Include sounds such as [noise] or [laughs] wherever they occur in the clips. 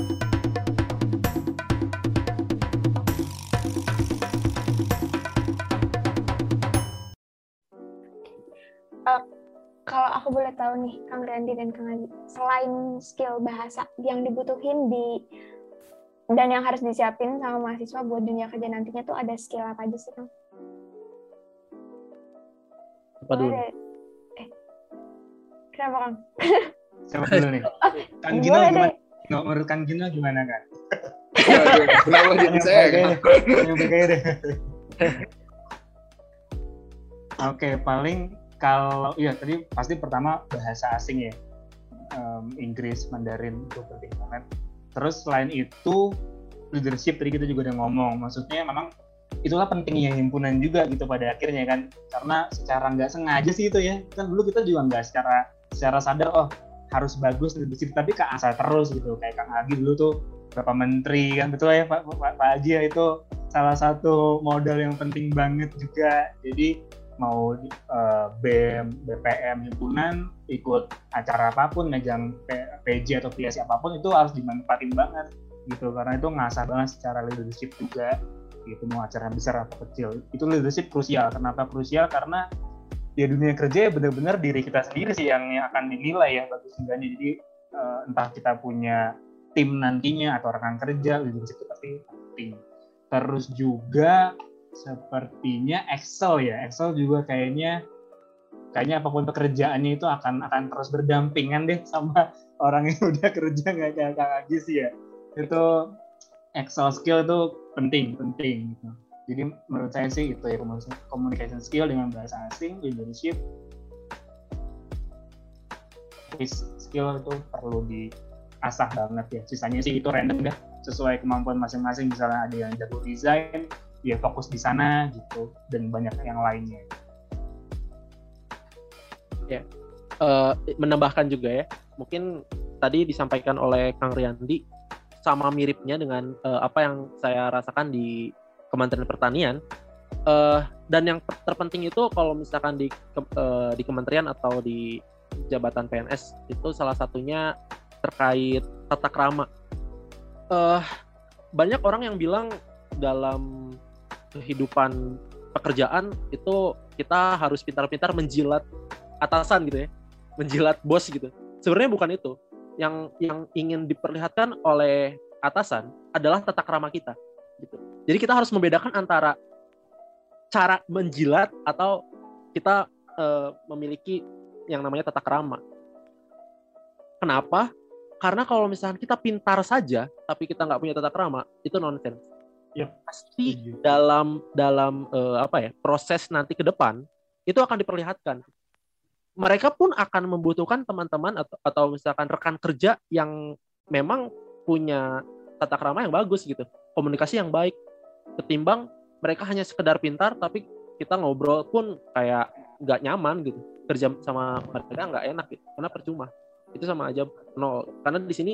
Uh, kalau aku boleh tahu nih, Kang Randy dan Kang Adi, selain skill bahasa yang dibutuhin di dan yang harus disiapin sama mahasiswa buat dunia kerja nantinya tuh ada skill apa aja sih, Kang? Apa dulu? Ada, eh, kenapa, Kang? Siapa dulu nih? [laughs] Kang Gino gimana? deh. Nggak, menurut Kang Gino gimana kan? Kenapa jadi saya? deh. Oke, paling kalau iya tadi pasti pertama bahasa asing ya. Em, Inggris, Mandarin itu penting banget. Terus selain itu leadership tadi kita juga udah ngomong. Maksudnya memang itulah pentingnya himpunan juga gitu pada akhirnya kan. Karena secara nggak sengaja sih itu ya. Kan dulu kita juga nggak secara secara sadar oh harus bagus leadership tapi ke asal terus gitu. Kayak Kang Agi dulu tuh berapa menteri kan betul ya Pak Pak, Pak Haji ya itu salah satu modal yang penting banget juga. Jadi mau eh, BEM, BPM, himpunan ikut acara apa pun, megang PJ atau PSI apa pun itu harus dimanfaatin banget gitu karena itu ngasah banget secara leadership juga gitu mau acara besar atau kecil itu leadership krusial kenapa krusial karena ya dunia kerja ya benar-benar diri kita sendiri sih yang, yang akan dinilai ya bagus enggaknya jadi eh, entah kita punya tim nantinya atau rekan kerja leadership itu pasti penting terus juga sepertinya Excel ya. Excel juga kayaknya kayaknya apa pun pekerjaannya itu akan akan terus berdampingan deh sama [laughs] orang yang udah kerja nggak kayak Kang Agis ya. Itu Excel skill itu penting penting gitu jadi menurut saya sih itu ya communication skill dengan bahasa asing leadership skill itu perlu diasah banget ya. Sisanya sih itu random dah sesuai kemampuan masing-masing. Misalnya ada yang jago desain ya fokus di sana gitu dan banyak yang lainnya. Eh, menambahkan juga ya, mungkin tadi disampaikan oleh Kang Riyandi sama miripnya dengan eh, apa yang saya rasakan di Kementerian Pertanian. Eh, dan yang ter- terpenting itu kalau misalkan di ke- eh, di kementerian atau di jabatan PNS itu salah satunya terkait tata krama. Eh, banyak orang yang bilang dalam kehidupan pekerjaan itu kita harus pintar-pintar menjilat atasan gitu ya menjilat bos gitu. Sebenarnya bukan itu. Yang yang ingin diperlihatkan oleh atasan adalah tata krama kita gitu. Jadi kita harus membedakan antara cara menjilat atau kita eh, memiliki yang namanya tata krama. Kenapa? Karena kalau misalnya kita pintar saja tapi kita nggak punya tata krama, itu nonsens. Yep. Pasti dalam dalam eh, apa ya proses nanti ke depan itu akan diperlihatkan mereka pun akan membutuhkan teman-teman atau, atau misalkan rekan kerja yang memang punya tata krama yang bagus gitu, komunikasi yang baik, ketimbang mereka hanya sekedar pintar tapi kita ngobrol pun kayak nggak nyaman gitu, kerja sama mereka nggak enak gitu, karena percuma. Itu sama aja nol. Karena di sini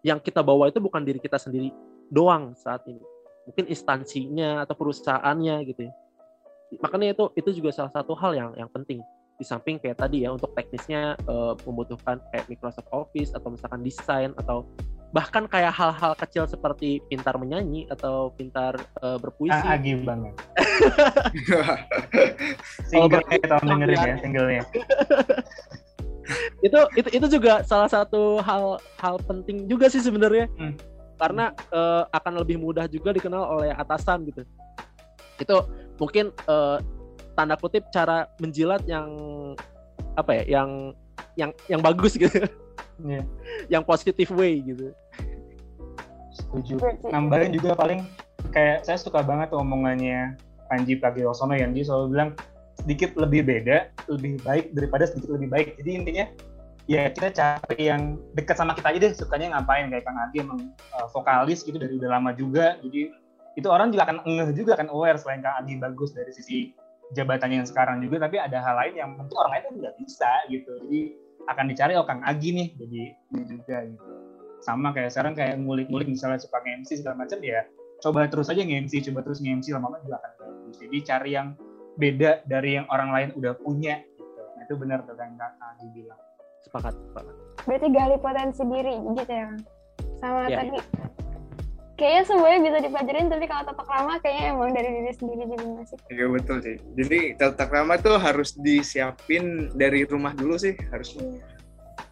yang kita bawa itu bukan diri kita sendiri doang saat ini, mungkin instansinya atau perusahaannya gitu ya. Makanya itu itu juga salah satu hal yang yang penting di samping kayak tadi ya untuk teknisnya eh, membutuhkan kayak Microsoft Office atau misalkan desain atau bahkan kayak hal-hal kecil seperti pintar menyanyi atau pintar eh, berpuisi. Kang Agi banget Kalau singlenya ber- tolong dengerin ya singlenya. [laughs] Itu itu itu juga salah satu hal hal penting juga sih sebenarnya. Hmm. karena eh, akan lebih mudah juga dikenal oleh atasan gitu. Itu mungkin eh, tanda kutip cara menjilat yang apa ya yang yang yang bagus gitu. Iya, [laughs] yang positive way gitu setuju nambahin juga paling kayak saya suka banget tuh omongannya Panji Pragiwaksono yang dia selalu bilang sedikit lebih beda, lebih baik daripada sedikit lebih baik. Jadi intinya ya kita cari yang dekat sama kita aja deh, sukanya ngapain kayak Kang Adi emang uh, vokalis gitu dari udah lama juga. Jadi itu orang juga akan ngeh juga kan aware selain Kang Adi bagus dari sisi jabatannya yang sekarang juga, tapi ada hal lain yang mungkin orang lain tuh nggak bisa gitu. Jadi akan dicari oh Kang Agi nih jadi ini juga gitu. Sama kayak sekarang kayak ngulik-ngulik misalnya suka nge-MC segala macam ya coba terus aja nge-MC, coba terus nge-MC lama-lama juga akan bagus. Jadi cari yang beda dari yang orang lain udah punya gitu. Nah, itu benar tuh kan Kak Agi bilang. sepakat sepakat Berarti gali potensi diri gitu ya, sama Ya, tadi kayaknya semuanya bisa dipelajarin tapi kalau tata krama kayaknya emang dari diri sendiri jadi masih Iya betul sih. Jadi tata krama tuh harus disiapin dari rumah dulu sih harus.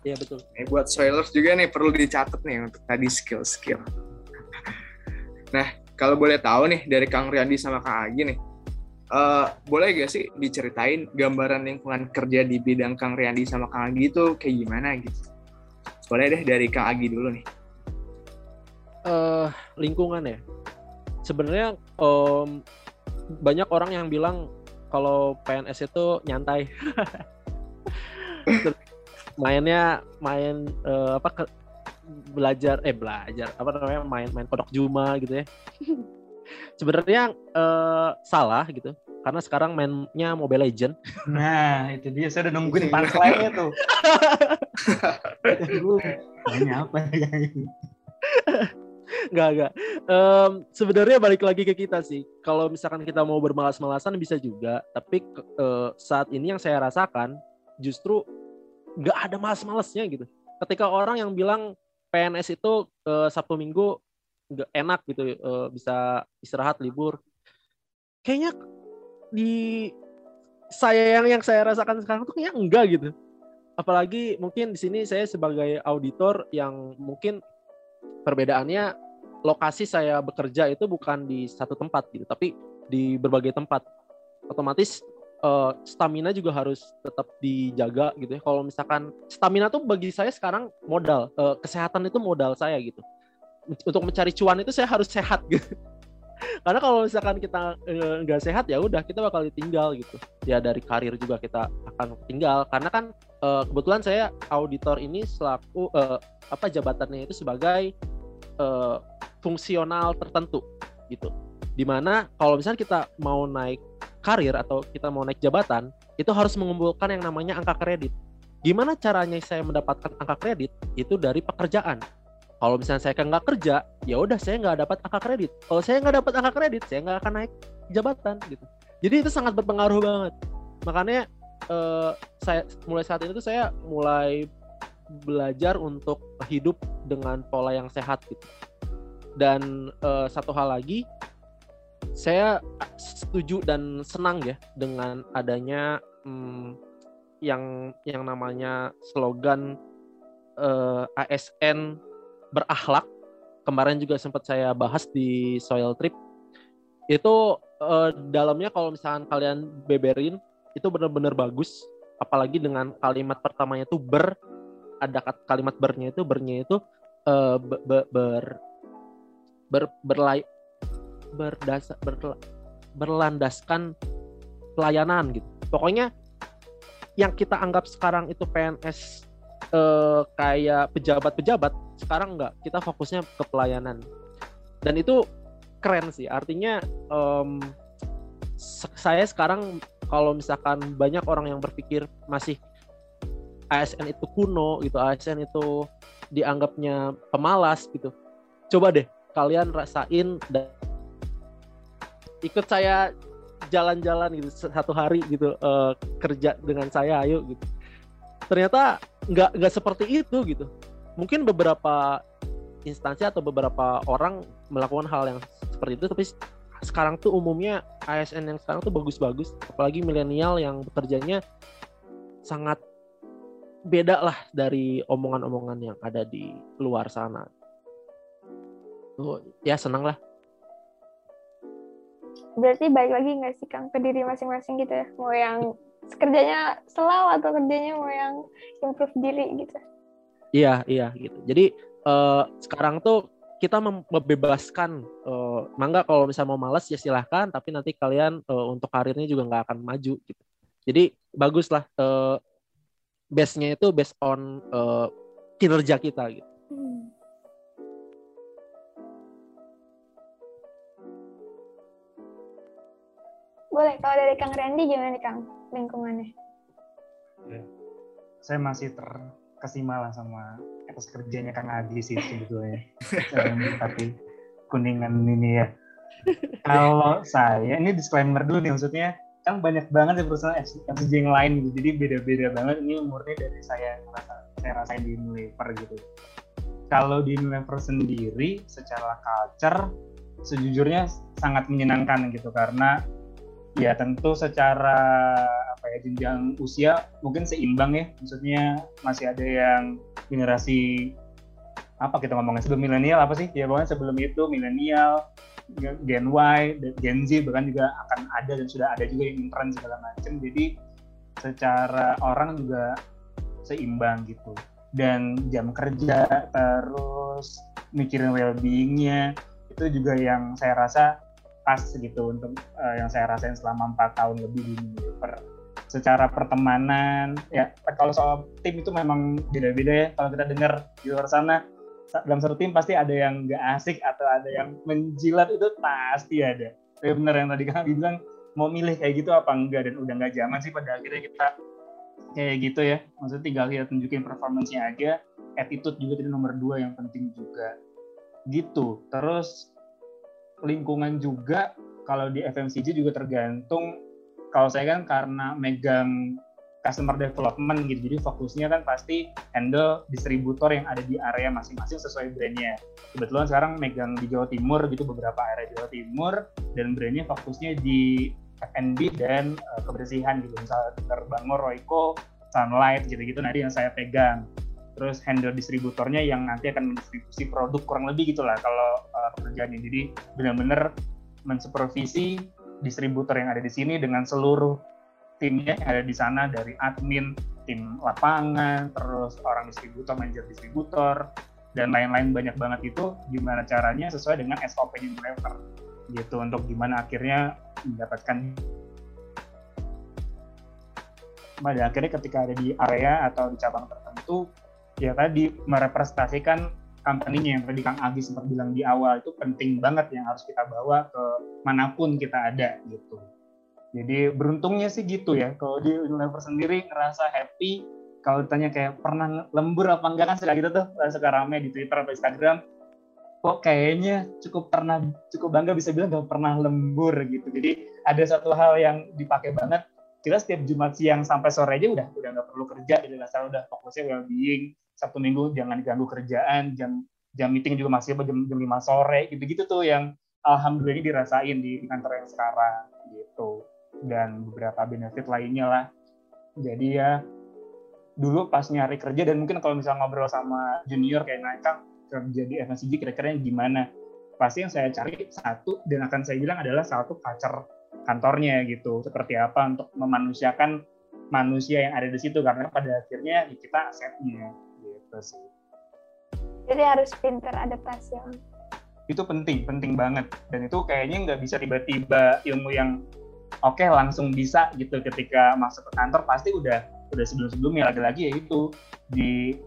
Iya betul. Nih, buat soilers juga nih perlu dicatat nih untuk tadi skill-skill. [laughs] nah kalau boleh tahu nih dari Kang Riyandi sama Kang Agi nih, eh, boleh gak sih diceritain gambaran lingkungan kerja di bidang Kang Riyandi sama Kang Agi itu kayak gimana gitu? Boleh deh dari Kang Agi dulu nih. eh lingkungan ya. Sebenarnya em, banyak orang yang bilang kalau PNS itu nyantai. [laughs] Mainnya main eh, apa ke- belajar eh belajar apa namanya main main kodok juma gitu ya. [laughs] Sebenarnya eh, salah gitu. Karena sekarang mainnya Mobile Legend. Nah, itu dia. Saya udah nungguin punchline-nya tuh. [laughs] Nanya apa ya? Enggak, enggak. Em, sebenarnya balik lagi ke kita sih. Kalau misalkan kita mau bermalas-malasan bisa juga, tapi eh, saat ini yang saya rasakan justru nggak ada malas-malesnya gitu. Ketika orang yang bilang PNS itu eh, Sabtu Minggu nggak enak gitu, eh, bisa istirahat libur. Kayaknya di saya yang yang saya rasakan sekarang tuh kayaknya enggak gitu. Apalagi mungkin di sini saya sebagai auditor yang mungkin perbedaannya lokasi saya bekerja itu bukan di satu tempat gitu, tapi di berbagai tempat. Otomatis eh, stamina juga harus tetap dijaga gitu ya. Kalau misalkan stamina tuh bagi saya sekarang modal, Eh, kesehatan itu modal saya gitu. Untuk mencari cuan itu saya harus sehat gitu. [laughs] Karena kalau misalkan kita eh, nggak sehat ya udah kita bakal ditinggal gitu. Ya dari karir juga kita akan tinggal karena kan eh, kebetulan saya auditor ini selaku eh, apa jabatannya itu sebagai eh, fungsional tertentu gitu. Di mana kalau misalnya kita mau naik karir atau kita mau naik jabatan itu harus mengumpulkan yang namanya angka kredit. Gimana caranya saya mendapatkan angka kredit? Itu dari pekerjaan. Kalau misalnya saya nggak kerja, ya udah saya nggak dapat angka kredit. Kalau saya nggak dapat angka kredit, saya nggak akan naik jabatan gitu. Jadi itu sangat berpengaruh banget. Makanya eh, saya mulai saat itu saya mulai belajar untuk hidup dengan pola yang sehat gitu. Dan eh, satu hal lagi, saya setuju dan senang ya dengan adanya hmm, yang yang namanya slogan eh, ASN berakhlak. Kemarin juga sempat saya bahas di Soil Trip. Itu eh, dalamnya kalau misalkan kalian beberin itu benar-benar bagus. Apalagi dengan kalimat pertamanya itu ber ada kalimat bernya itu bernya itu eh, be- be- ber ber berlai berdasar berla- berlandaskan pelayanan gitu. Pokoknya yang kita anggap sekarang itu PNS eh, kayak pejabat-pejabat, sekarang enggak. Kita fokusnya ke pelayanan. Dan itu keren sih. Artinya se- saya sekarang kalau misalkan banyak orang yang berpikir masih ASN itu kuno gitu, ASN itu dianggapnya pemalas gitu. Coba deh kalian rasain ikut saya jalan-jalan gitu satu hari gitu eh, kerja dengan saya ayo gitu. Ternyata nggak nggak seperti itu gitu. Mungkin beberapa instansi atau beberapa orang melakukan hal yang seperti itu tapi sekarang tuh umumnya ASN yang sekarang tuh bagus-bagus. Apalagi milenial yang bekerjanya sangat beda lah dari omongan-omongan yang ada di luar sana. Tuh ya senang lah berarti balik lagi nggak sih Kang ke diri masing-masing gitu ya mau yang kerjanya selalu atau kerjanya mau yang improve diri gitu Iya, iya gitu. Jadi eh, sekarang tuh kita mem- membebaskan, eh, mangga kalau misalnya mau males ya silahkan, tapi nanti kalian eh, untuk karirnya juga nggak akan maju gitu. Jadi bagus lah eh, base-nya itu based on eh, kinerja kita gitu. Boleh kalau dari Kang Randy gimana nih Kang lingkungannya Saya masih terkesima lah sama atas kerjanya Kang Adi sih sebetulnya. Tapi kuningan ini ya. Kalau saya, ini disclaimer dulu nih maksudnya, kan banyak banget ya perusahaan FCG yang lain gitu, jadi beda-beda banget. Ini murni dari saya merasa, saya rasain di Unilever gitu. kalau di Unilever sendiri secara culture sejujurnya sangat menyenangkan gitu karena ya tentu secara apa ya jenjang usia mungkin seimbang ya. Maksudnya masih ada yang generasi apa kita ngomongnya sebelum milenial apa sih? Ya pokoknya sebelum itu milenial Gen Y, Gen Z bahkan juga akan ada dan sudah ada juga yang intern segala macam. Jadi secara orang juga seimbang gitu. Dan jam kerja terus mikirin well-beingnya itu juga yang saya rasa pas gitu untuk uh, yang saya rasain selama empat tahun lebih di Unilever secara pertemanan ya kalau soal tim itu memang beda-beda ya. Kalau kita dengar di luar sana dalam satu tim pasti ada yang gak asik atau ada yang menjilat itu pasti ada. Tapi bener yang tadi kami bilang mau milih kayak gitu apa enggak? Dan udah nggak zaman sih pada akhirnya kita kayak gitu ya. Maksudnya tinggal lihat tunjukin performancenya aja. Attitude juga jadi nomor dua yang penting juga. Gitu. Terus lingkungan juga kalau di FMCG juga tergantung kalau saya kan karena megang customer development gitu jadi fokusnya kan pasti handle distributor yang ada di area masing-masing sesuai brandnya. Kebetulan sekarang megang di Jawa Timur gitu beberapa area Jawa Timur dan brandnya fokusnya di F&B dan uh, kebersihan gitu misalnya Terbangor, Royco, Sunlight gitu-gitu nanti yang saya pegang terus handle distributornya yang nanti akan mendistribusi produk kurang lebih gitulah kalau uh, pekerjaannya. Jadi benar-benar mensupervisi distributor yang ada di sini dengan seluruh timnya yang ada di sana dari admin, tim lapangan, terus orang distributor, manajer distributor, dan lain-lain banyak banget itu gimana caranya sesuai dengan SOP driver gitu untuk gimana akhirnya mendapatkan pada akhirnya ketika ada di area atau di cabang tertentu ya tadi merepresentasikan company-nya yang tadi Kang Agi sempat bilang di awal itu penting banget yang harus kita bawa ke mana pun kita ada gitu. Jadi beruntungnya sih gitu ya. Kalau di Unilever sendiri ngerasa happy kalau ditanya kayak pernah lembur apa enggak kan suka gitu tuh suka rame di Twitter atau Instagram kok kayaknya cukup pernah cukup bangga bisa bilang gak pernah lembur gitu jadi ada satu hal yang dipakai banget kita setiap Jumat siang sampai sore aja udah udah nggak perlu kerja gitu lah udah fokusnya well being Sabtu Minggu jangan diganggu kerjaan jam jam meeting juga masih apa jam jam lima sore gitu gitu tuh yang alhamdulillah dirasain di, kantor yang sekarang gitu. Dan beberapa benefit lainnya lah. Jadi ya dulu pas nyari kerja dan mungkin kalau misalnya ngobrol sama junior kayak Naikang kerja di FMCG kira-kira gimana? Pasti yang saya cari satu dan akan saya bilang adalah satu culture kantornya gitu. Seperti apa untuk memanusiakan manusia yang ada di situ karena pada akhirnya ya kita asetnya gitu sih jadi harus pinter adaptasi itu penting penting banget dan itu kayaknya nggak bisa tiba-tiba ilmu yang oke okay, langsung bisa gitu ketika masuk ke kantor pasti udah udah sebelum-sebelumnya lagi-lagi ya itu di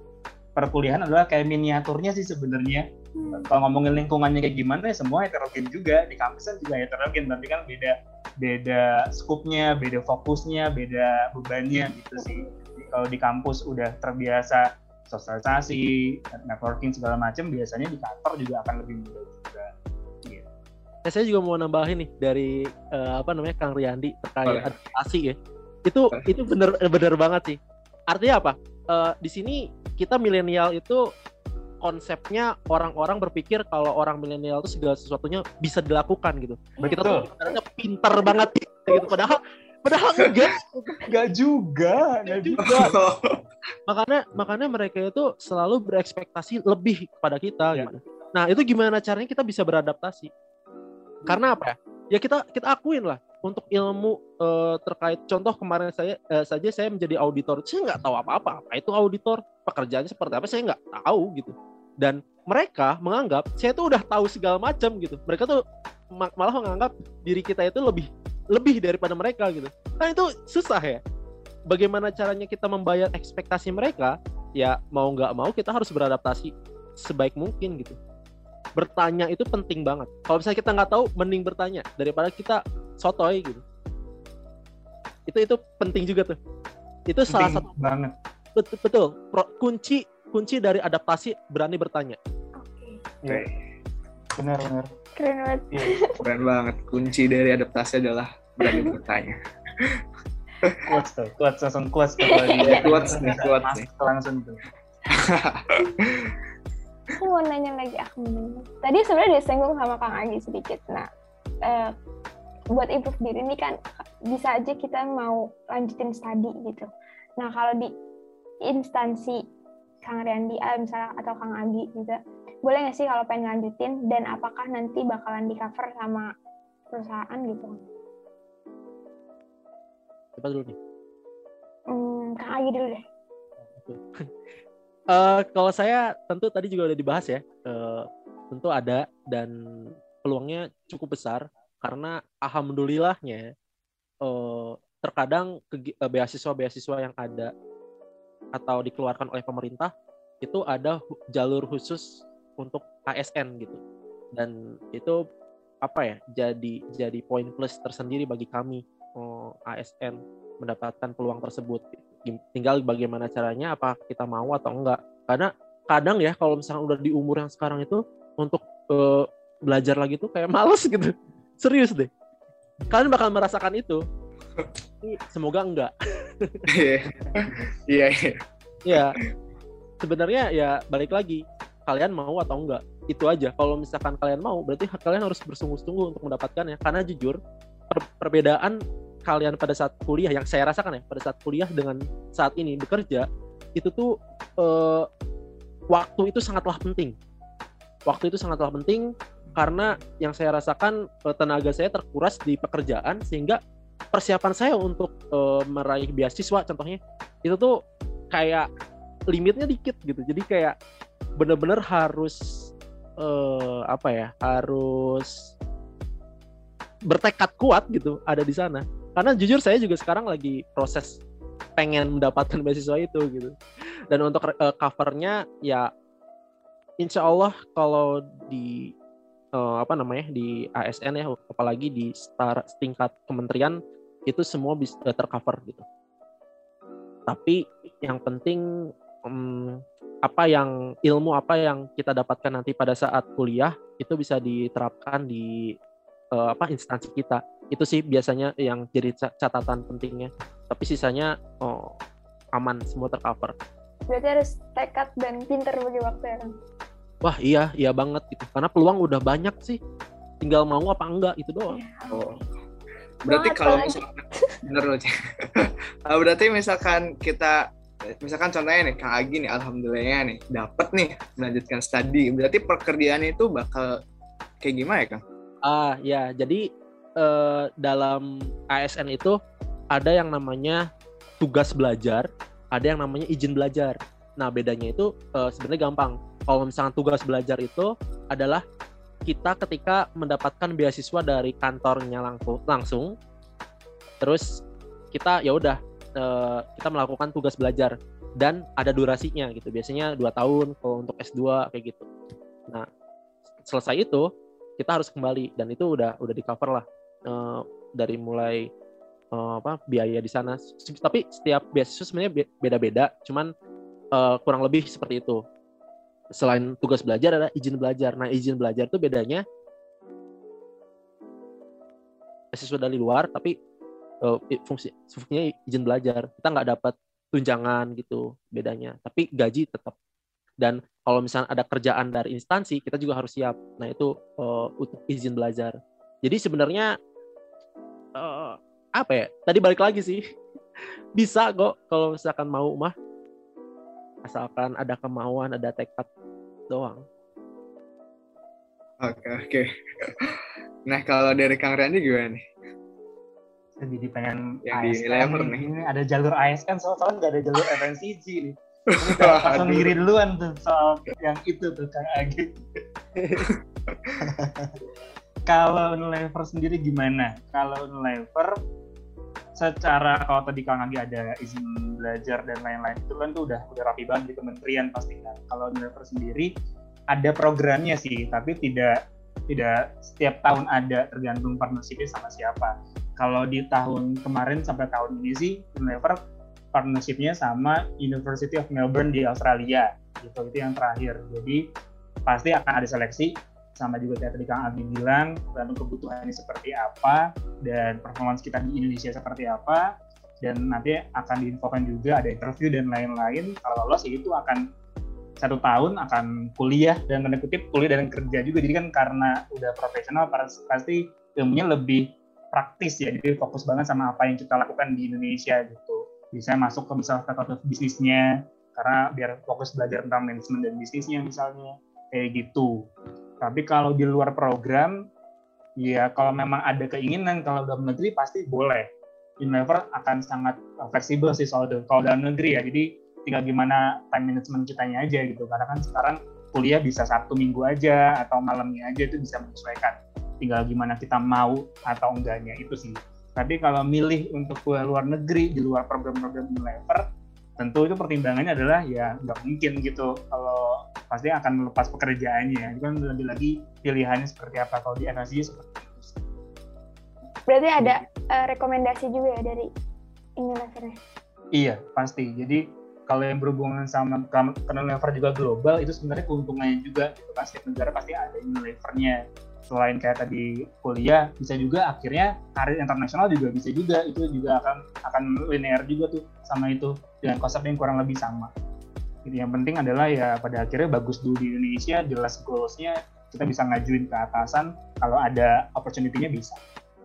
perkuliahan adalah kayak miniaturnya sih sebenarnya. Hmm. Kalau ngomongin lingkungannya kayak gimana ya semua heterogen juga di kampusan juga heterogen tapi kan beda beda skupnya, beda fokusnya, beda bebannya gitu sih. Jadi kalau di kampus udah terbiasa sosialisasi, networking segala macam, biasanya di kantor juga akan lebih mudah juga. Gitu. Ya, saya juga mau nambahin nih dari uh, apa namanya Kang Riyandi terkait adaptasi ya. Itu itu bener bener banget sih. Artinya apa? Uh, di sini kita milenial itu konsepnya orang-orang berpikir kalau orang milenial itu segala sesuatunya bisa dilakukan gitu. Betul. Kita tuh pinter banget gitu. Padahal padahal enggak enggak juga, enggak juga. makanya makanya mereka itu selalu berekspektasi lebih kepada kita ya. gitu. Nah, itu gimana caranya kita bisa beradaptasi? Karena apa ya? Ya kita kita akuin lah untuk ilmu uh, terkait contoh kemarin saya uh, saja saya menjadi auditor saya nggak tahu apa-apa apa itu auditor pekerjaannya seperti apa saya nggak tahu gitu dan mereka menganggap saya tuh udah tahu segala macam gitu mereka tuh malah menganggap diri kita itu lebih lebih daripada mereka gitu. Kan itu susah ya. Bagaimana caranya kita membayar ekspektasi mereka? Ya mau nggak mau kita harus beradaptasi sebaik mungkin gitu. Bertanya itu penting banget. Kalau misalnya kita nggak tahu mending bertanya daripada kita sotoy gitu. Itu itu penting juga tuh. Itu penting salah satu banget. Betul betul. Pro, kunci kunci dari adaptasi berani bertanya. Oke. Okay. Benar benar. Keren banget. Yeah. keren banget. Kunci dari adaptasi adalah berani bertanya. Quotes tuh quotes langsung quotes tuh quotes nih quotes nih. Langsung tuh. Mau nanya lagi aku tadi sebenarnya disinggung sama Kang Agi sedikit. Nah uh, buat improve diri ini kan bisa aja kita mau lanjutin studi gitu. Nah kalau di instansi Kang Riandi ah, misalnya atau Kang Agi juga boleh nggak sih kalau pengen lanjutin dan apakah nanti bakalan di cover sama perusahaan gitu Siapa dulu nih? Hmm, Kang Agi dulu deh. uh, [laughs] kalau saya tentu tadi juga udah dibahas ya. Uh, tentu ada dan peluangnya cukup besar karena alhamdulillahnya uh, terkadang beasiswa-beasiswa yang ada atau dikeluarkan oleh pemerintah itu ada jalur khusus untuk ASN gitu dan itu apa ya jadi jadi poin plus tersendiri bagi kami oh, ASN mendapatkan peluang tersebut. Tinggal bagaimana caranya, apa kita mau atau enggak. Karena kadang ya kalau misalnya udah di umur yang sekarang itu untuk uh, belajar lagi tuh kayak [laughs] males gitu. Serius deh. Kalian bakal merasakan itu. Semoga enggak. Iya. Iya. Iya. Sebenarnya ya balik lagi kalian mau atau enggak. Itu aja. Kalau misalkan kalian mau berarti kalian harus bersungguh-sungguh untuk mendapatkannya karena jujur per perbedaan kalian pada saat kuliah yang saya rasakan ya pada saat kuliah dengan saat ini bekerja itu tuh uh, waktu itu sangatlah penting. Waktu itu sangatlah penting karena yang saya rasakan uh, tenaga saya terkuras di pekerjaan sehingga persiapan saya untuk uh, meraih beasiswa contohnya itu tuh kayak limitnya dikit gitu. Jadi kayak bener-bener harus uh, apa ya harus bertekad kuat gitu ada di sana. Karena jujur saya juga sekarang lagi proses pengen mendapatkan [laughs] beasiswa itu gitu. Dan untuk uh, covernya ya insya Allah kalau di uh, apa namanya di ASN ya apalagi di star tingkat kementerian itu semua bisa tercover gitu. Tapi yang penting um, apa yang ilmu apa yang kita dapatkan nanti pada saat kuliah itu bisa diterapkan di uh, apa instansi kita. Itu sih biasanya yang jadi catatan pentingnya. Tapi sisanya oh, aman semua tercover. Berarti harus tekad dan pinter bagi waktu ya kan wah iya iya banget gitu. Karena peluang udah banyak sih. Tinggal mau apa enggak itu doang. Ya. oh. berarti kalau misalkan [laughs] bener loh ah, berarti misalkan kita misalkan contohnya nih Kang Agi nih alhamdulillahnya nih dapat nih melanjutkan studi berarti pekerjaan itu bakal kayak gimana ya Kang? Ah ya jadi uh, dalam ASN itu ada yang namanya tugas belajar, ada yang namanya izin belajar. Nah, bedanya itu uh, sebenarnya gampang. Kalau misalnya tugas belajar itu adalah kita ketika mendapatkan beasiswa dari kantornya langsung, langsung terus kita ya udah uh, kita melakukan tugas belajar dan ada durasinya gitu. Biasanya dua tahun kalau untuk S2 kayak gitu. Nah, selesai itu kita harus kembali dan itu udah udah di cover lah uh, dari mulai uh, apa biaya di sana. Tapi setiap beasiswa sebenarnya beda-beda, cuman kurang lebih seperti itu. Selain tugas belajar ada izin belajar. Nah izin belajar itu bedanya beasiswa dari luar, tapi uh, fungsi fungsinya izin belajar. Kita nggak dapat tunjangan gitu bedanya, tapi gaji tetap. Dan kalau misalnya ada kerjaan dari instansi, kita juga harus siap. Nah itu uh, izin belajar. Jadi sebenarnya uh, apa ya? Tadi balik lagi sih. [laughs] Bisa kok kalau misalkan mau mah. Asalkan ada kemauan, ada tekad doang. Oke, oke. Nah, kalau dari Kang Randy gimana nih? Jadi pengen yang ASN, di level nih. Ini ada jalur ASN, soalnya nggak ada jalur FNCG nih. langsung [laughs] ngiri duluan tuh soal yang itu tuh Kang Agi. [laughs] kalau Unilever sendiri gimana? Kalau Unilever secara kalau tadi Kang Agi ada izin belajar dan lain-lain itu kan tuh udah udah rapi banget di kementerian pasti kan. Kalau Unilever sendiri ada programnya sih, tapi tidak tidak setiap tahun ada tergantung partnershipnya sama siapa. Kalau di tahun kemarin sampai tahun ini sih Unilever partnershipnya sama University of Melbourne di Australia. Gitu itu yang terakhir. Jadi pasti akan ada seleksi sama juga kayak tadi Kang Abi bilang tergantung kebutuhannya seperti apa dan performance kita di Indonesia seperti apa dan nanti akan diinfokan juga ada interview dan lain-lain. Kalau lolos ya itu akan satu tahun akan kuliah dan tanda kutip kuliah dan kerja juga. Jadi kan karena udah profesional pasti ilmunya lebih praktis ya jadi fokus banget sama apa yang kita lakukan di Indonesia gitu. Bisa masuk ke misalnya fakultas bisnisnya karena biar fokus belajar tentang manajemen dan bisnisnya misalnya kayak gitu. Tapi kalau di luar program ya kalau memang ada keinginan kalau dalam negeri pasti boleh. Unilever akan sangat fleksibel sih soal kalau dalam negeri ya jadi tinggal gimana time management kitanya aja gitu. Karena kan sekarang kuliah bisa satu minggu aja atau malamnya aja itu bisa menyesuaikan tinggal gimana kita mau atau enggaknya itu sih. Tapi kalau milih untuk ke luar negeri di luar program-program Unilever tentu itu pertimbangannya adalah ya nggak mungkin gitu kalau pasti akan melepas pekerjaannya. Itu kan lagi-lagi pilihannya seperti apa kalau di FSG seperti itu berarti ada uh, rekomendasi juga ya dari Unilevernya? Iya pasti. Jadi kalau yang berhubungan sama karena Unilever juga global itu sebenarnya keuntungannya juga gitu. Kan setiap negara pasti ada Unilevernya selain kayak tadi kuliah bisa juga akhirnya karir internasional juga bisa juga. Itu juga akan akan linear juga tuh sama itu. Dengan konsep yang kurang lebih sama. Jadi yang penting adalah ya pada akhirnya bagus dulu di Indonesia jelas goalsnya kita bisa ngajuin ke atasan. Kalau ada opportunity-nya bisa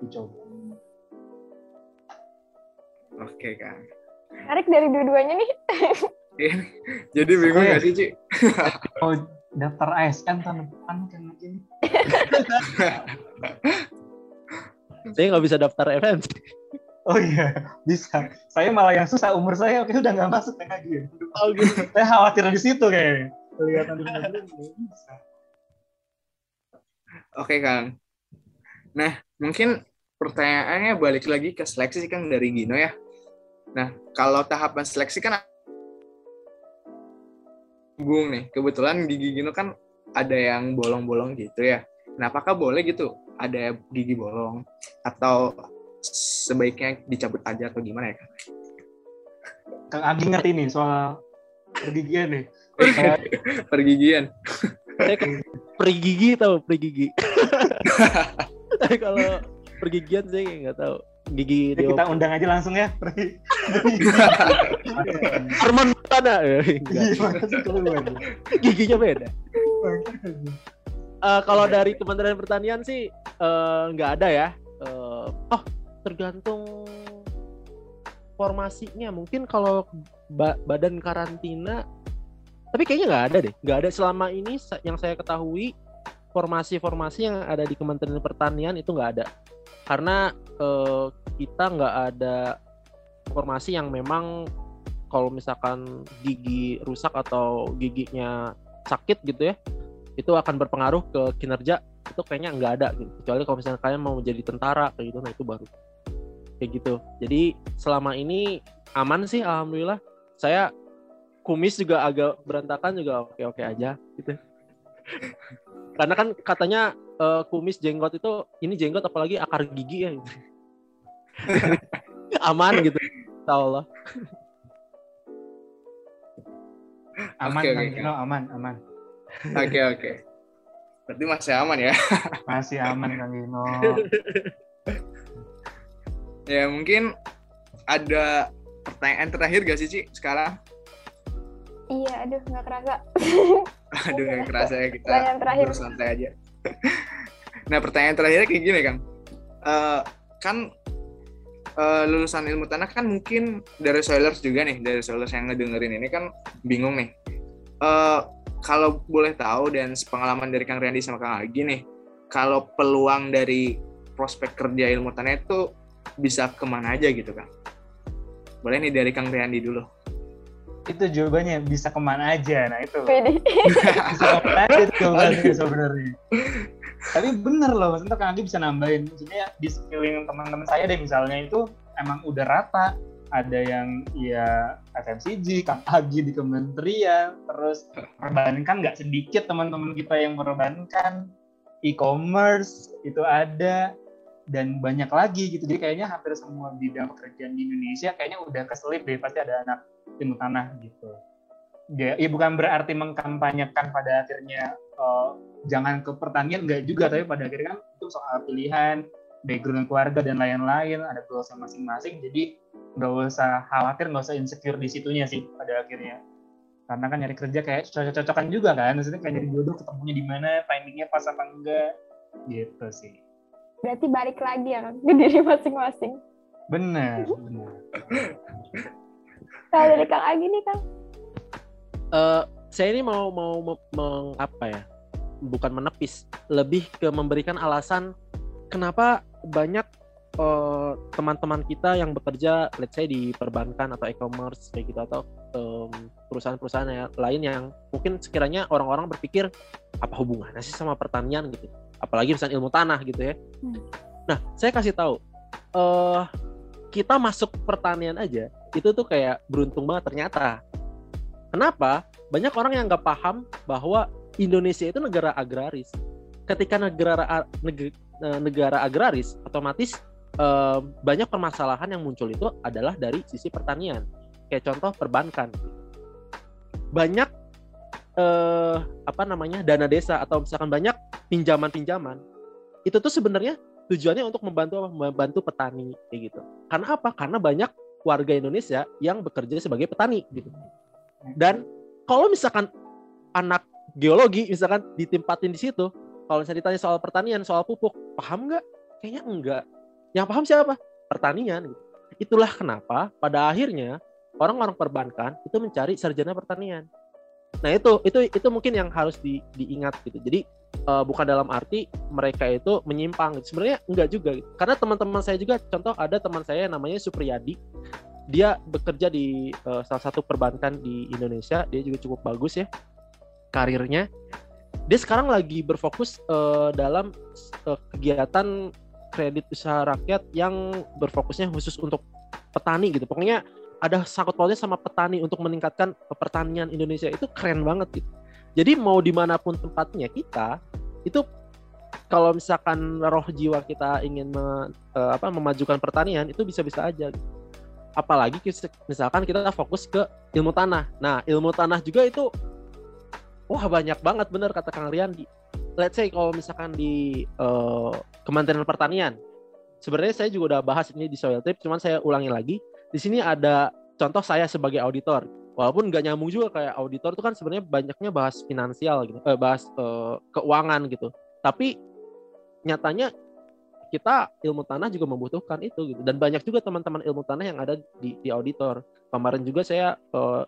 dicoba. Oke kan Tarik dari dua-duanya nih. Jadi bingung nggak sih, Ci? Daftar ASN tahun depan kan ini. [laughs] saya nggak bisa daftar event. Oh iya, bisa. Saya malah yang susah umur saya oke udah nggak masuk lagi. Oh gitu. saya khawatir di situ kayaknya. Kelihatan di bisa. Oke, Kang. Nah, mungkin pertanyaannya balik lagi ke seleksi Kang dari Gino ya. Nah, kalau tahapan seleksi kan Bung nih, kebetulan gigi Gino kan ada yang bolong-bolong gitu ya. Nah, apakah boleh gitu ada gigi bolong atau sebaiknya dicabut aja atau gimana ya, Kang? Kang Agi ngerti nih soal pergigian nih. [laughs] Pergigian. Saya pergi gigi tahu pergi gigi. [laughs] Tapi kalau pergigian saya nggak tahu gigi ya, kita undang aja langsung ya. [laughs] Arman mana ya giginya beda. Uh, kalau dari Kementerian Pertanian sih uh, nggak ada ya. Uh, oh tergantung formasinya. Mungkin kalau ba badan karantina tapi kayaknya nggak ada deh. Nggak ada selama ini yang saya ketahui formasi-formasi yang ada di Kementerian Pertanian itu nggak ada. Karena uh, kita nggak ada informasi yang memang kalau misalkan gigi rusak atau giginya sakit gitu ya itu akan berpengaruh ke kinerja itu kayaknya nggak ada gitu. Kecuali kalau misalnya kalian mau menjadi tentara kayak gitu nah itu baru. Kayak gitu. Jadi selama ini aman sih alhamdulillah. Saya kumis juga agak berantakan juga oke oke aja gitu. [laughs] Karena kan katanya uh, kumis jenggot itu ini jenggot apalagi akar gigi ya gitu. [laughs] aman gitu insya Allah aman okay, okay. No, aman aman. Oke okay, oke. Okay. berarti masih aman ya? [laughs] Masih aman Kang Gino [laughs] ya mungkin ada pertanyaan terakhir gak sih Ci sekarang? Iya aduh nggak kerasa. Aduh nggak kerasa ya kita terakhir. santai aja. Nah pertanyaan terakhirnya kayak gini kang. Uh, kan uh, lulusan ilmu tanah kan mungkin dari soilers juga nih dari soilers yang ngedengerin ini kan bingung nih. Uh, kalau boleh tahu dan pengalaman dari Kang Riandi sama Kang Agi nih kalau peluang dari prospek kerja ilmu tanah itu bisa ke mana aja gitu kang? Boleh nih dari Kang Riandi dulu. Itu jawabannya bisa ke mana aja. Nah itu. Bisa ke mana aja itu jawabannya sebenarnya [laughs] tapi bener loh maksudnya Kang Agi bisa nambahin. Maksudnya di sekeliling teman-teman saya deh misalnya itu emang udah rata. Ada yang ya FMCG, Kang Agi di kementerian, terus perbankan nggak sedikit teman-teman kita yang perbankan, e-commerce itu ada, dan banyak lagi gitu. Jadi kayaknya hampir semua bidang pekerjaan di Indonesia kayaknya udah keselip deh, pasti ada anak ilmu tanah gitu. Ya, ya bukan berarti mengkampanyekan pada akhirnya uh, jangan ke pertanian enggak juga, tapi pada akhirnya kan itu soal pilihan, background keluarga dan lain-lain, ada goalsnya masing-masing. Jadi nggak usah khawatir, nggak usah insecure di situnya sih pada akhirnya. karena kan nyari kerja kayak cocok-cocokan juga kan maksudnya kayak nyari jodoh ketemunya di mana timingnya pas apa enggak gitu sih Berarti balik lagi ya kan ke diri masing-masing. bener [laughs] bener Kalau dari Kang Agi nih Kang. Eh, saya ini mau mau me- meng- apa ya? Bukan menepis, lebih ke memberikan alasan kenapa banyak eh, teman-teman kita yang bekerja, let's say di perbankan atau e-commerce kayak gitu atau perusahaan-perusahaan yang lain yang mungkin sekiranya orang-orang berpikir apa hubungannya sih sama pertanian gitu, apalagi misalnya ilmu tanah gitu ya. Hmm. Nah, saya kasih tahu, eh kita masuk pertanian aja itu tuh kayak beruntung banget ternyata. Kenapa? Banyak orang yang nggak paham bahwa Indonesia itu negara agraris. Ketika negara neg- eh, negara agraris, otomatis eh, banyak permasalahan yang muncul itu adalah dari sisi pertanian. Kayak contoh perbankan. Banyak eh, apa namanya dana desa atau misalkan banyak pinjaman-pinjaman itu tuh sebenarnya tujuannya untuk membantu? Membantu petani kayak gitu. Karena apa? Karena banyak warga Indonesia yang bekerja sebagai petani gitu. Dan kalau misalkan anak geologi misalkan ditempatin di situ, kalau misalnya ditanya soal pertanian, soal pupuk, paham nggak? Kayaknya enggak. Yang paham siapa? Pertanian. Gitu. Itulah kenapa pada akhirnya orang-orang perbankan itu mencari sarjana pertanian. Nah itu itu itu mungkin yang harus di, diingat gitu. Jadi eh, bukan dalam arti mereka itu menyimpang. Sebenarnya enggak juga. Gitu. Karena teman-teman saya juga, contoh ada teman saya yang namanya Supriyadi. Dia bekerja di eh, salah satu perbankan di Indonesia. Dia juga cukup bagus ya karirnya. Dia sekarang lagi berfokus eh, dalam eh, kegiatan kredit usaha rakyat yang berfokusnya khusus untuk petani gitu. Pokoknya ada sangkut pautnya sama petani untuk meningkatkan pertanian Indonesia itu keren banget gitu. Jadi mau di mana pun tempatnya kita itu kalau misalkan roh jiwa kita ingin me- eh, apa memajukan pertanian itu bisa-bisa aja. gitu. Apalagi misalkan kita fokus ke ilmu tanah. Nah ilmu tanah juga itu wah banyak banget bener kata Kang Riyandi. Let's say kalau misalkan di eh, Kementerian Pertanian, sebenarnya saya juga udah bahas ini di Soil Trip, cuman saya ulangi lagi. Di sini ada contoh saya sebagai auditor. Walaupun nggak nyambung juga kayak auditor itu kan sebenarnya banyaknya bahas finansial gitu, eh, bahas eh, keuangan gitu. Tapi nyatanya kita ilmu tanah juga membutuhkan itu gitu. Dan banyak juga teman-teman ilmu tanah yang ada di, di auditor. Kemarin juga saya eh,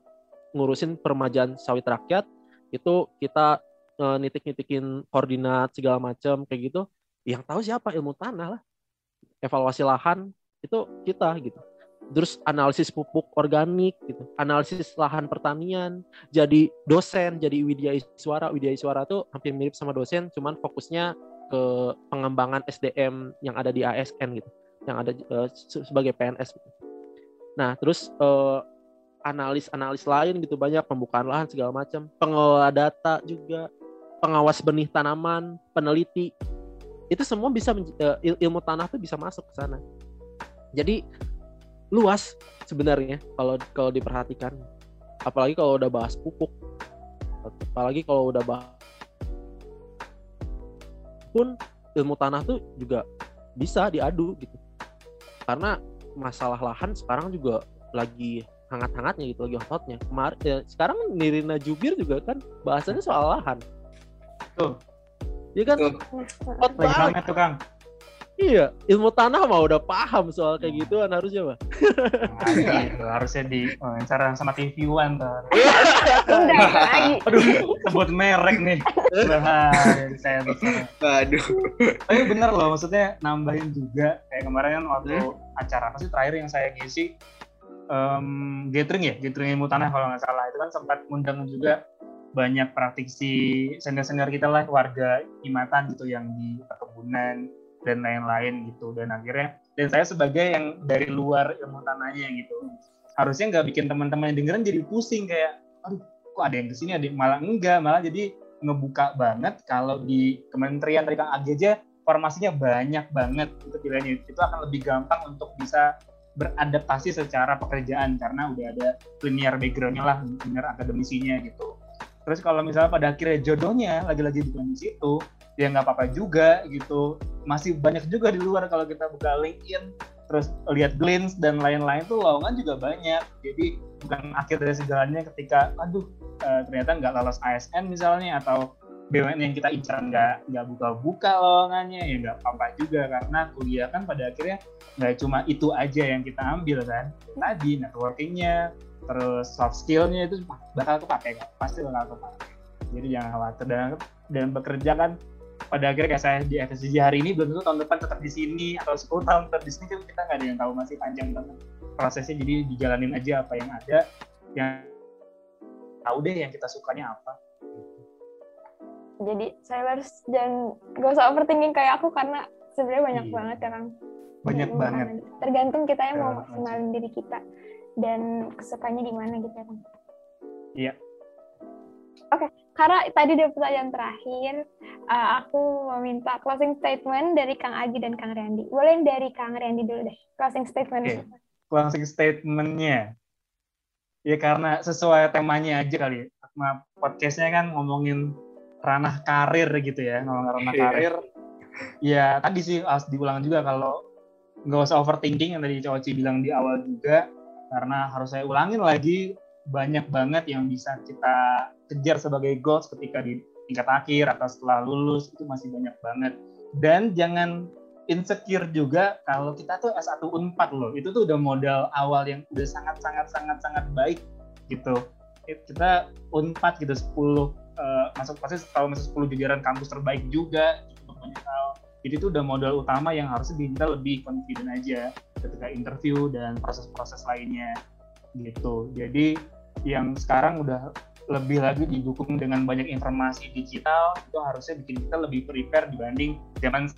ngurusin permajaan sawit rakyat itu kita eh, nitik-nitikin koordinat segala macam kayak gitu. Yang tahu siapa ilmu tanah lah. Evaluasi lahan itu kita gitu terus analisis pupuk organik gitu, analisis lahan pertanian, jadi dosen, jadi Widya Iswara. Widya Iswara tuh hampir mirip sama dosen, cuman fokusnya ke pengembangan SDM yang ada di ASN gitu, yang ada se- sebagai PNS. Gitu. Nah, terus eh, analis-analis lain gitu banyak pembukaan lahan segala macam, pengelola data juga, pengawas benih tanaman, peneliti. Itu semua bisa il- ilmu tanah tuh bisa masuk ke sana. Jadi luas sebenarnya kalau kalau diperhatikan apalagi kalau udah bahas pupuk apalagi kalau udah bahas pun ilmu tanah tuh juga bisa diadu gitu. Karena masalah lahan sekarang juga lagi hangat-hangatnya gitu lagi hot-hotnya kemarin ya, sekarang Nirina Jubir juga kan bahasannya soal lahan. Tuh. Iya kan? Tuh. hot lagi banget. tuh Kang iya ilmu tanah mah udah paham soal kayak gituan harusnya mah nah, gitu. harusnya di wawancara sama TV One tuh lagi. aduh sebut merek nih bahaya saya tuh. Waduh. tapi bener loh maksudnya nambahin juga kayak kemarin kan waktu Hmm. acara apa sih terakhir yang saya ngisi em, gathering ya gathering ilmu tanah kalau nggak salah itu kan sempat undang juga banyak praktisi senior-senior kita lah warga Imatan gitu yang di perkebunan dan lain-lain gitu. Dan akhirnya dan saya sebagai yang dari luar ilmu tanahnya gitu harusnya nggak bikin teman-teman yang dengerin jadi pusing kayak aduh kok ada yang ke sini ada yang malah enggak malah jadi ngebuka banget kalau di kementerian tadi Kang aja formasinya banyak banget itu pilihannya. Itu akan lebih gampang untuk bisa beradaptasi secara pekerjaan karena udah ada linear backgroundnya lah linear akademisinya gitu. Terus kalau misalnya pada akhirnya jodohnya lagi-lagi bukan di situ ya nggak apa-apa juga gitu. Masih banyak juga di luar kalau kita buka LinkedIn terus lihat Glints dan lain-lain tuh lowongan juga banyak. Jadi bukan akhir dari segalanya ketika aduh uh, ternyata nggak lolos ASN misalnya atau BUMN yang kita incar nggak nggak buka-buka lowongannya ya nggak apa-apa juga karena kuliah kan pada akhirnya nggak cuma itu aja yang kita ambil kan. Tadi networkingnya terus soft skillnya itu bakal kepake kan pasti bakal kepake. Jadi jangan khawatir dan dan bekerja kan pada akhirnya kayak saya di FSCG hari ini belum tentu tahun depan tetap di sini atau 10 tahun tetap di sini kan kita nggak ada yang tahu masih panjang banget prosesnya. Jadi dijalanin aja apa yang ada yang tahu deh yang kita sukanya apa. Jadi sailors dan gak usah overthinking kayak aku karena sebenarnya banyak iya. banget orang banyak banget. tergantung kita yang mau maksimalin diri kita dan kesukanya di mana gitu kan iya. Oke okay. Karena tadi ada pertanyaan terakhir uh, aku meminta closing statement dari Kang Agi dan Kang Randy boleh dari Kang Randy dulu deh closing statement. Okay. closing statementnya. Ya karena sesuai temanya aja kali sama podcastnya kan ngomongin ranah karir gitu ya ngomong ranah iya. karir. Ya tadi sih harus diulang juga kalau nggak usah overthinking yang tadi Coci bilang di awal juga. Karena harus saya ulangin lagi banyak banget yang bisa kita kejar sebagai goals ketika di tingkat akhir atau setelah lulus itu masih banyak banget. Dan jangan insecure juga kalau kita tuh S1 Unpad loh itu tuh udah modal awal yang udah sangat sangat sangat sangat baik gitu. Kita Unpad gitu 10 uh, masuk pasti kalau masuk 10 jajaran kampus terbaik juga banyak hal. Jadi itu udah modal utama yang harusnya kita lebih confident aja ketika interview dan proses-proses lainnya gitu. Jadi yang sekarang udah lebih lagi didukung dengan banyak informasi digital itu harusnya bikin kita lebih prepare dibanding zaman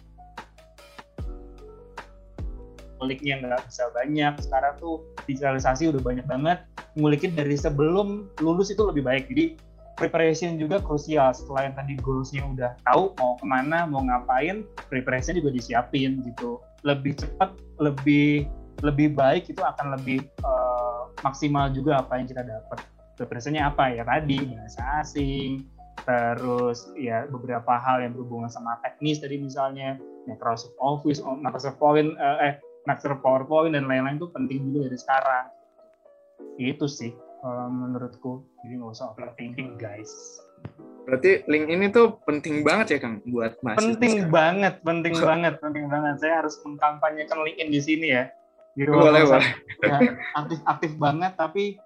nguliknya nggak bisa banyak. Sekarang tuh digitalisasi udah banyak banget. Ngulikin dari sebelum lulus itu lebih baik. Jadi preparation juga krusial. Setelah yang tadi goalsnya udah tahu mau ke mana mau ngapain preparation juga disiapin gitu. Lebih cepat lebih lebih baik itu akan lebih uh, maksimal juga apa yang kita dapat. Preparationnya apa? Ya tadi bahasa asing terus ya beberapa hal yang berhubungan sama teknis tadi misalnya Microsoft Office Microsoft Point uh, eh Microsoft PowerPoint dan lain-lain itu penting juga dari sekarang. Itu sih kalau menurutku. Jadi nggak usah overthinking guys. Berarti link ini tuh penting banget ya kang buat mas penting sekarang. banget penting banget penting banget. Saya harus mengkampanyekan LinkedIn di sini ya di boleh boleh. [laughs] ya, aktif aktif banget tapi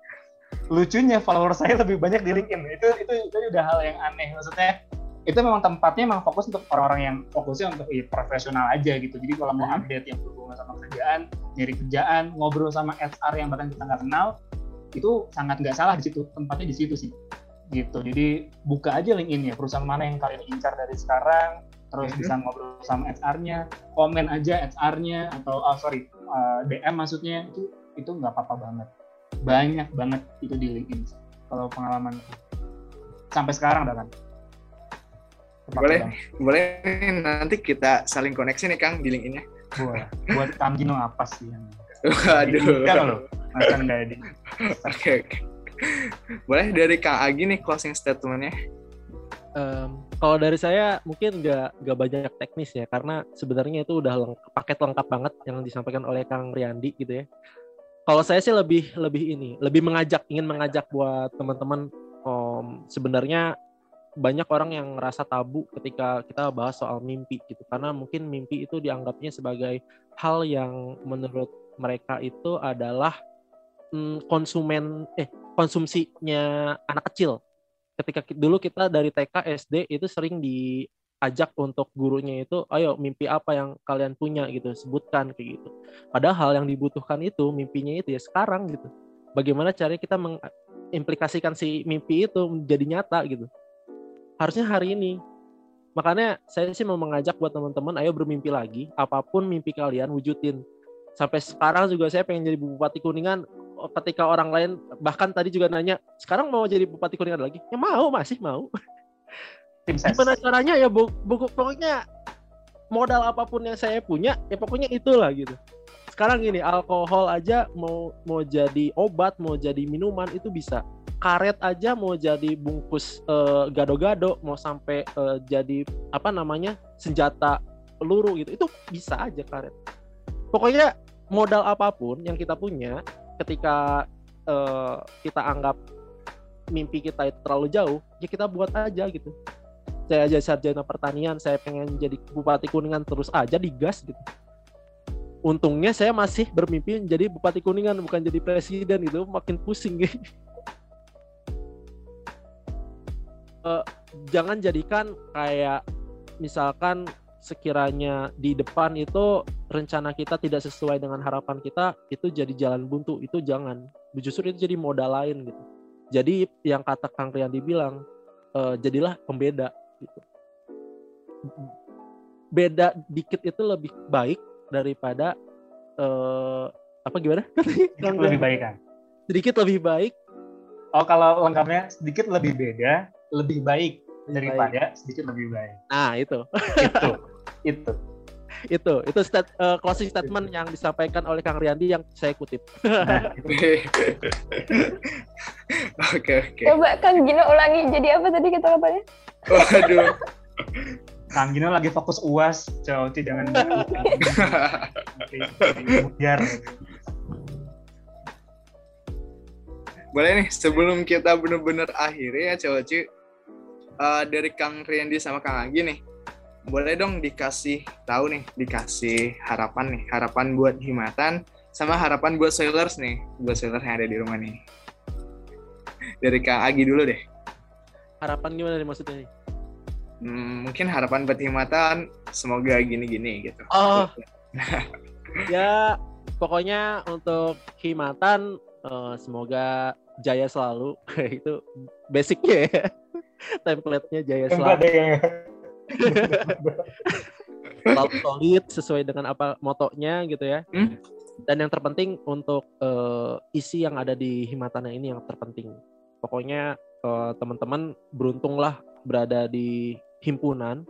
lucunya follower saya lebih banyak di LinkedIn. Itu itu itu udah hal yang aneh. Maksudnya itu memang tempatnya memang fokus untuk orang-orang yang fokusnya untuk ya, profesional aja gitu. Jadi kalau mau hmm. update yang berhubungan sama kerjaan nyari kerjaan ngobrol sama HR yang bahkan kita nggak kenal itu sangat nggak salah di situ. Tempatnya di situ sih. Gitu. Jadi buka aja link ini ya. Perusahaan mana yang kalian incar dari sekarang terus mm-hmm. bisa ngobrol sama HR-nya komen aja HR-nya atau oh sorry uh, eh, DM maksudnya itu itu nggak apa-apa banget. Banyak banget itu di LinkedIn kalau pengalaman sampai sekarang dah kan boleh boleh nanti kita saling koneksi nih Kang di LinkedIn-nya. Buat buat Kang apa sih yang Waduh. Kan loh, [laughs] Oke, oke. Boleh dari Kak Agi nih closing statementnya? Um, kalau dari saya mungkin nggak nggak banyak teknis ya karena sebenarnya itu udah lengkap, paket lengkap banget yang disampaikan oleh Kang Riyandi gitu ya. Kalau saya sih lebih lebih ini, lebih mengajak, ingin mengajak buat teman-teman um, sebenarnya banyak orang yang ngerasa tabu ketika kita bahas soal mimpi gitu karena mungkin mimpi itu dianggapnya sebagai hal yang menurut mereka itu adalah mm, konsumen eh konsumsinya anak kecil. Ketika dulu kita dari TK SD itu sering diajak untuk gurunya itu, ayo mimpi apa yang kalian punya gitu, sebutkan kayak gitu. Padahal yang dibutuhkan itu mimpinya itu ya sekarang gitu. Bagaimana caranya kita mengimplikasikan si mimpi itu menjadi nyata gitu. Harusnya hari ini. Makanya saya sih mau mengajak buat teman-teman, ayo bermimpi lagi. Apa pun mimpi kalian, wujudin sampai sekarang juga saya pengen jadi bupati kuningan ketika orang lain bahkan tadi juga nanya sekarang mau jadi bupati kuningan lagi? Ya mau masih mau. [laughs] Gimana caranya ya bu, buku pokoknya modal apa pun yang saya punya ya pokoknya itulah gitu. Sekarang gini alkohol aja mau mau jadi obat mau jadi minuman itu bisa. Karet aja mau jadi bungkus eh, gado-gado mau sampai uh, jadi apa namanya senjata peluru gitu itu bisa aja karet. Pokoknya modal apa pun yang kita punya ketika uh, kita anggap mimpi kita itu terlalu jauh, ya kita buat aja gitu. Saya aja sarjana pertanian, saya pengen jadi bupati kuningan terus aja digas gitu. Untungnya saya masih bermimpi menjadi bupati kuningan bukan jadi presiden gitu, makin pusing ya. [laughs] uh, jangan jadikan kayak misalkan sekiranya di depan itu rencana kita tidak sesuai dengan harapan kita itu jadi jalan buntu. Itu jangan. Justru itu jadi modal lain gitu. Jadi yang kata Kang Riyandi bilang uh, jadilah pembeda gitu. Beda dikit itu lebih baik daripada uh, apa gimana? Sedikit [laughs] lebih baik kan sedikit lebih baik. Oh kalau lengkapnya sedikit lebih beda lebih baik daripada baik. sedikit lebih baik. Nah itu. Itu [laughs] itu itu itu stat, uh, closing statement yang disampaikan oleh Kang Riyandi yang saya kutip. [laughs] Oke oke. Coba Kang Gino ulangi jadi apa tadi kata katanya? Waduh. Kang Gino lagi fokus uas, Cauci jangan [laughs] biar. Boleh nih sebelum kita benar-benar akhiri ya Cauci uh, dari Kang Riyandi sama Kang Agi nih boleh dong dikasih tahu nih, dikasih harapan nih, harapan buat Himatan sama harapan buat sailors nih, buat sailors yang ada di rumah nih. Dari Kang Agi dulu deh. Harapan gimana nih maksudnya nih? Hmm, mungkin harapan buat Himatan semoga gini-gini gitu. Oh. [laughs] ya, pokoknya untuk Himatan uh, semoga jaya selalu. [laughs] itu basicnya ya. Template-nya jaya selalu selalu solid sesuai dengan apa motonya gitu ya. Hmm? Dan yang terpenting untuk uh, isi yang ada di Himatana ini yang terpenting. Pokoknya uh, teman-teman beruntunglah berada di himpunan,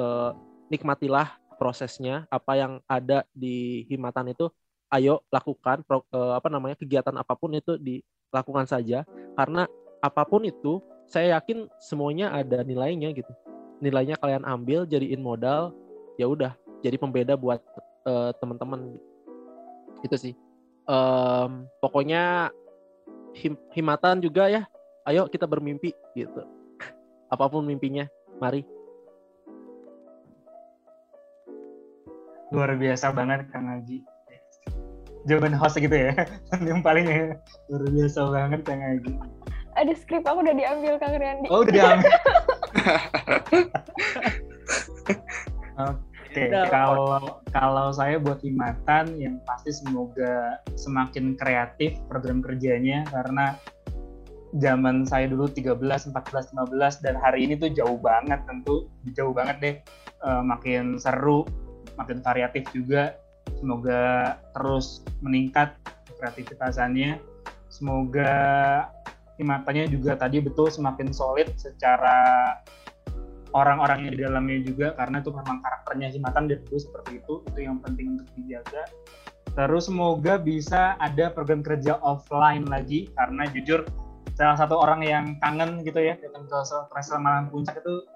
uh, nikmatilah prosesnya apa yang ada di Himatan itu ayo lakukan pro, uh, apa namanya kegiatan apa pun itu dilakukan saja karena apa pun itu saya yakin semuanya ada nilainya gitu nilainya kalian ambil jadiin modal ya udah jadi pembeda buat uh, teman-teman. Itu sih. Um, pokoknya him himatan juga ya. Ayo kita bermimpi gitu. [laughs] Apa pun mimpinya mari. Luar biasa banget Kang Haji. Jawaban host gitu ya. [laughs] Yang paling luar biasa banget Kang Haji. Ada skrip aku udah diambil Kang Riandi. Oh, udah diambil. [laughs] [laughs] Oke, okay. kalau kalau saya buat Himatan yang pasti semoga semakin kreatif program kerjanya karena zaman saya dulu 13, 14, 15 dan hari ini tuh jauh banget tentu jauh banget deh uh, makin seru, makin variatif juga. Semoga terus meningkat kreativitasannya. Semoga matanya juga tadi betul semakin solid secara orang-orangnya di dalamnya juga karena itu memang karakternya Himatan dan dulu seperti itu itu yang penting untuk dijaga. Terus semoga bisa ada program kerja offline lagi karena jujur salah satu orang yang kangen gitu ya datang ke Wrestler Malang Puncak itu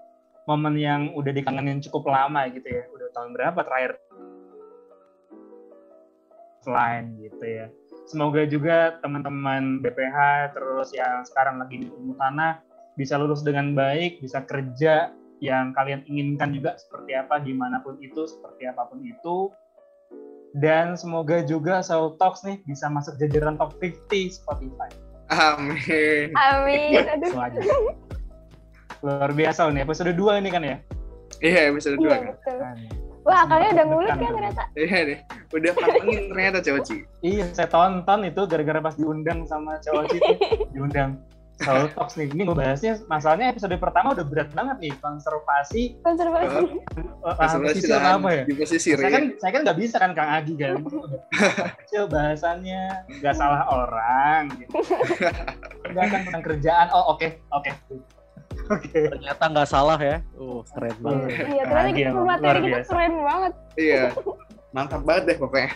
momen yang udah dikangenin cukup lama gitu ya. Udah tahun berapa terakhir? Offline gitu ya semoga juga teman-teman BPH terus yang sekarang lagi di ilmu tanah bisa lulus dengan baik, bisa kerja yang kalian inginkan juga seperti apa, gimana pun itu, seperti apa pun itu. Dan semoga juga Soul Talks nih bisa masuk jajaran top 50 Spotify. Amin. Amin. [laughs] Aduh. Luar biasa nih, episode 2 ini kan ya? Iya, episode 2 iya, kan. Betul. Wah, kalian udah ngulik kan ternyata. Iya nih, udah pantengin ternyata Cowoci. Iya, saya tonton itu gara-gara pas diundang sama Cowoci itu. [laughs] diundang. Soal Talks nih, ini ngebahasnya masalahnya episode pertama udah berat banget nih konservasi. Konservasi. Uh, konservasi apa ya? Di pesisir saya ya. kan saya kan nggak bisa kan Kang Agi kan. [laughs] Kecil bahasannya, nggak salah orang. Gitu. Nggak kan tentang kerjaan. Oh oke okay, oke. Okay. Oke. Okay. Ternyata nggak salah ya. Uh, keren banget. Iya, ternyata nah, materi kita keren banget. Iya. [laughs] Mantap banget deh pokoknya.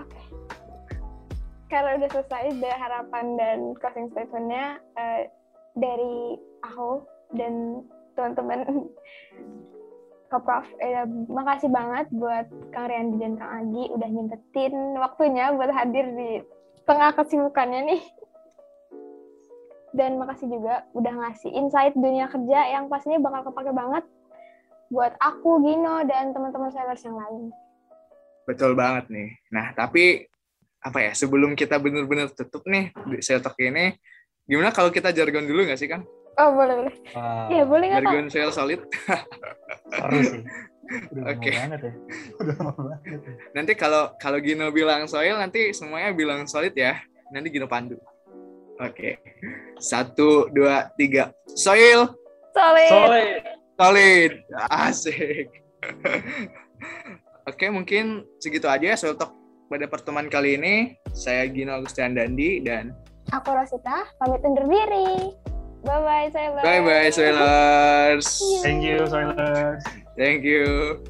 Oke. Karena udah selesai dari harapan dan closing statementnya uh, dari aku dan teman-teman [laughs] ke Prof. Eh, makasih banget buat Kang Riandi dan Kang Agi udah nyempetin waktunya buat hadir di tengah kesibukannya nih. Dan makasih juga udah ngasih insight dunia kerja yang pastinya bakal kepake banget buat aku, Gino, dan teman-teman sellers yang lain. Betul banget nih. Nah, tapi apa ya, sebelum kita bener-bener tutup nih di Talk ini, gimana kalau kita jargon dulu nggak sih, Kang? Oh, boleh, boleh. Wah, Ya, boleh nggak, solid. seru sih. Udah [laughs] Oke. ya. Udah lama banget ya. Nanti kalau kalau Gino bilang soil, nanti semuanya bilang solid ya. Nanti Gino pandu. Oke. Satu, dua, tiga. Soil Solid. Solid. solid. Asik. [laughs] Oke, mungkin segitu aja ya soil talk pada pertemuan kali ini. Saya Gino Agustian Dandi dan Aku Rosita, pamit undur diri. Bye-bye, saya bye bye soilers. Thank you, Soilers. Thank you.